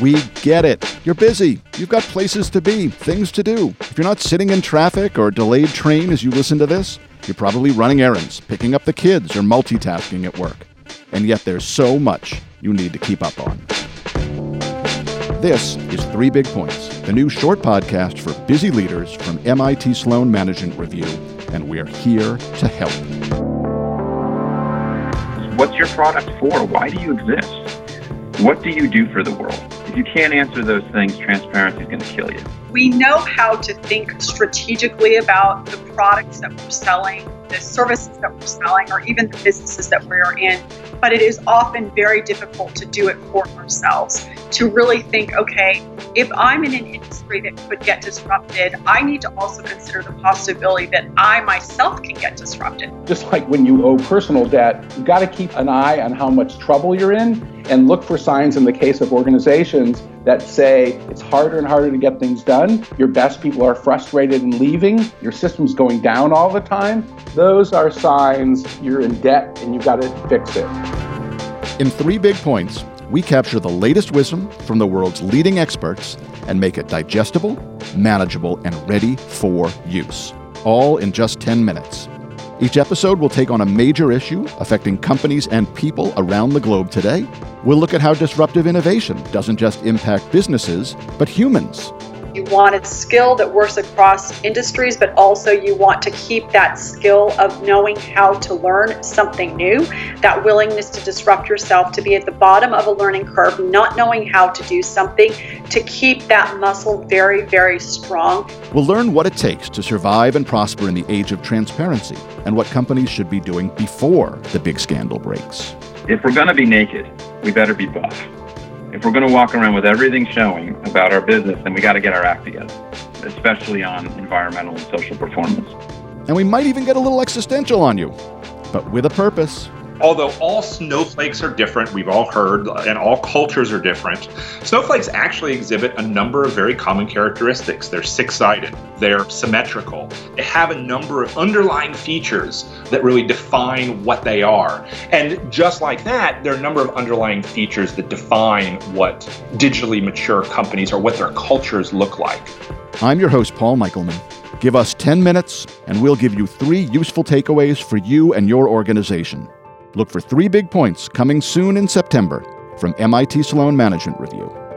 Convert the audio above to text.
We get it. You're busy. You've got places to be, things to do. If you're not sitting in traffic or delayed train as you listen to this, you're probably running errands, picking up the kids, or multitasking at work. And yet there's so much you need to keep up on. This is Three Big Points, the new short podcast for busy leaders from MIT Sloan Management Review, and we're here to help. What's your product for? Why do you exist? What do you do for the world? If you can't answer those things, transparency is going to kill you. We know how to think strategically about the products that we're selling, the services that we're selling, or even the businesses that we're in. But it is often very difficult to do it for ourselves, to really think, okay, if I'm in an industry that could get disrupted, I need to also consider the possibility that I myself can get disrupted. Just like when you owe personal debt, you've got to keep an eye on how much trouble you're in and look for signs in the case of organizations that say it's harder and harder to get things done. Your best people are frustrated and leaving. Your system's going down all the time. Those are signs you're in debt and you've got to fix it. In three big points, we capture the latest wisdom from the world's leading experts and make it digestible, manageable, and ready for use. All in just 10 minutes. Each episode will take on a major issue affecting companies and people around the globe today. We'll look at how disruptive innovation doesn't just impact businesses, but humans. You want a skill that works across industries, but also you want to keep that skill of knowing how to learn something new, that willingness to disrupt yourself, to be at the bottom of a learning curve, not knowing how to do something, to keep that muscle very, very strong. We'll learn what it takes to survive and prosper in the age of transparency and what companies should be doing before the big scandal breaks. If we're going to be naked, we better be buff. If we're going to walk around with everything showing about our business, then we got to get our act together, especially on environmental and social performance. And we might even get a little existential on you, but with a purpose. Although all snowflakes are different, we've all heard, and all cultures are different, snowflakes actually exhibit a number of very common characteristics. They're six sided, they're symmetrical, they have a number of underlying features that really define what they are. And just like that, there are a number of underlying features that define what digitally mature companies or what their cultures look like. I'm your host, Paul Michelman. Give us 10 minutes, and we'll give you three useful takeaways for you and your organization. Look for three big points coming soon in September from MIT Sloan Management Review.